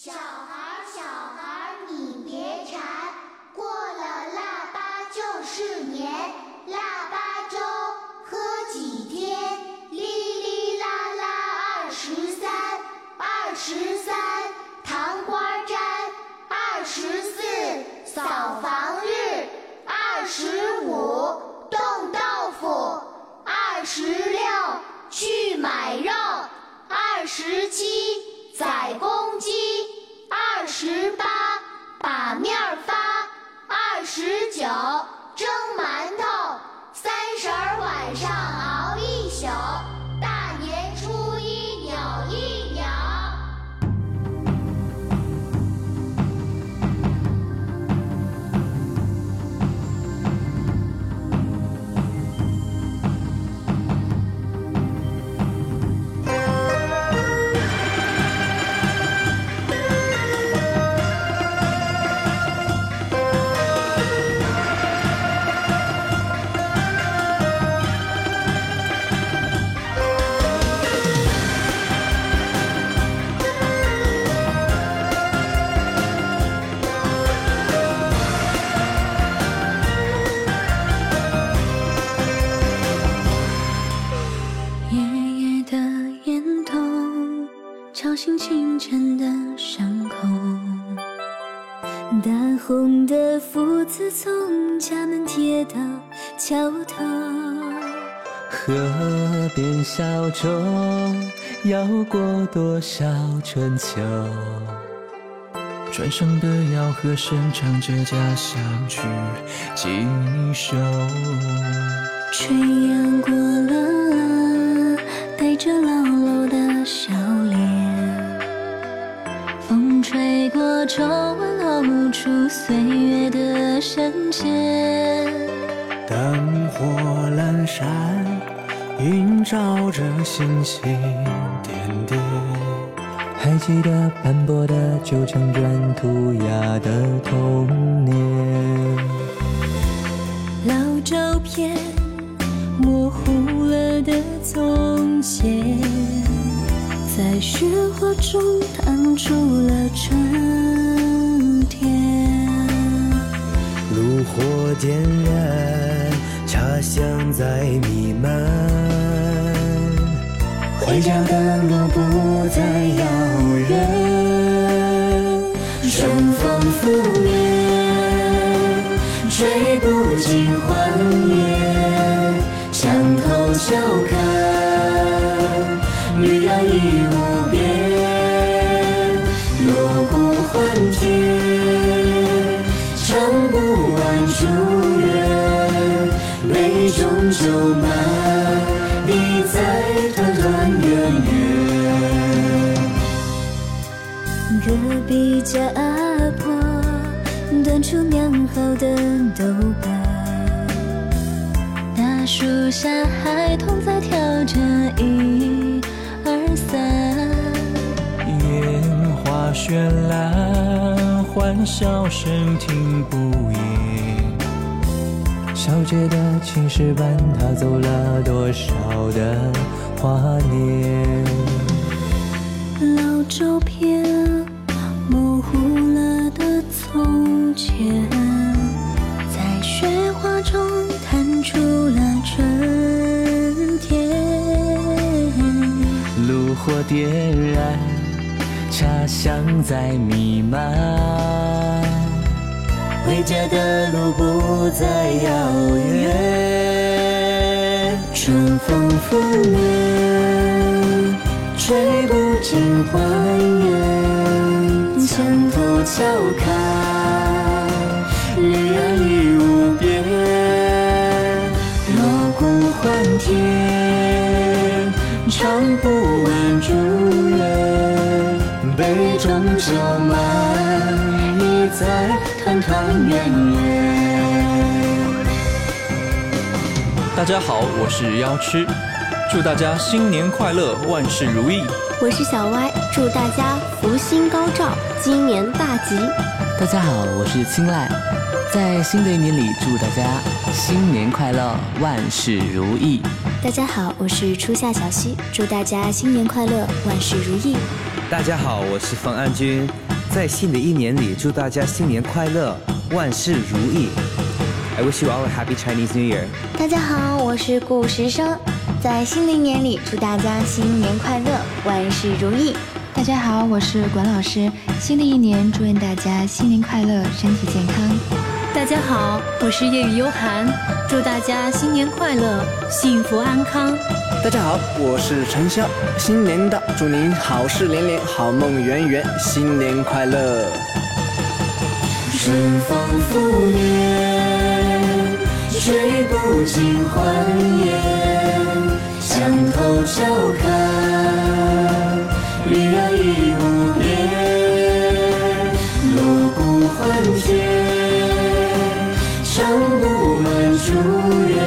小孩儿，小孩儿，你别馋，过了腊八就是年，腊八粥喝几天？哩哩啦啦二十三，二十三糖瓜粘，二十四扫房日，二十五冻豆腐，二十六去买肉，二十七宰公鸡，十八把面发，二十九蒸馒头，福字从家门贴到桥头。河边小舟，摇过多少春秋？船上的吆喝声唱着家乡曲几首。炊烟过了，带着老楼的笑脸。风吹过皱纹，露出岁月的深浅。灯火阑珊，映照着星星点点。还记得斑驳的旧城砖，涂鸦的童年。老照片模糊了的从前，在雪花中弹出了春尽欢颜。墙头秋看，绿杨已无边。锣鼓欢天，唱不完祝愿。杯中酒满，你在团团圆圆。隔壁家阿婆端出酿好的豆干，树下孩童在跳着一二三。烟花绚烂，欢笑声听不厌。小姐的青石板，她走了多少的华年？老照片模糊了的从前，火点燃，茶香在弥漫。回家的路不再遥远，春风拂面，吹不尽欢颜。墙头悄看，愿。杯中酒满，溢在团团圆圆。大家好，我是妖痴，祝大家新年快乐，万事如意。我是小歪，祝大家福星高照，今年大吉。大家好，我是青睐，在新的一年里，祝大家新年快乐，万事如意。大家好，我是初夏小溪，祝大家新年快乐，万事如意。大家好，我是冯安军，在新的一年里，祝大家新年快乐，万事如意。I wish you all a happy Chinese New Year。大家好，我是顾时生，在新的一年里，祝大家新年快乐，万事如意。大家好，我是管老师，新的一年祝愿大家新年快乐，身体健康。大家好，我是夜雨幽寒，祝大家新年快乐，幸福安康。大家好，我是陈潇，新年到，祝您好事连连，好梦圆圆，新年快乐。春风拂面，吹不尽欢颜，墙头笑看，完祝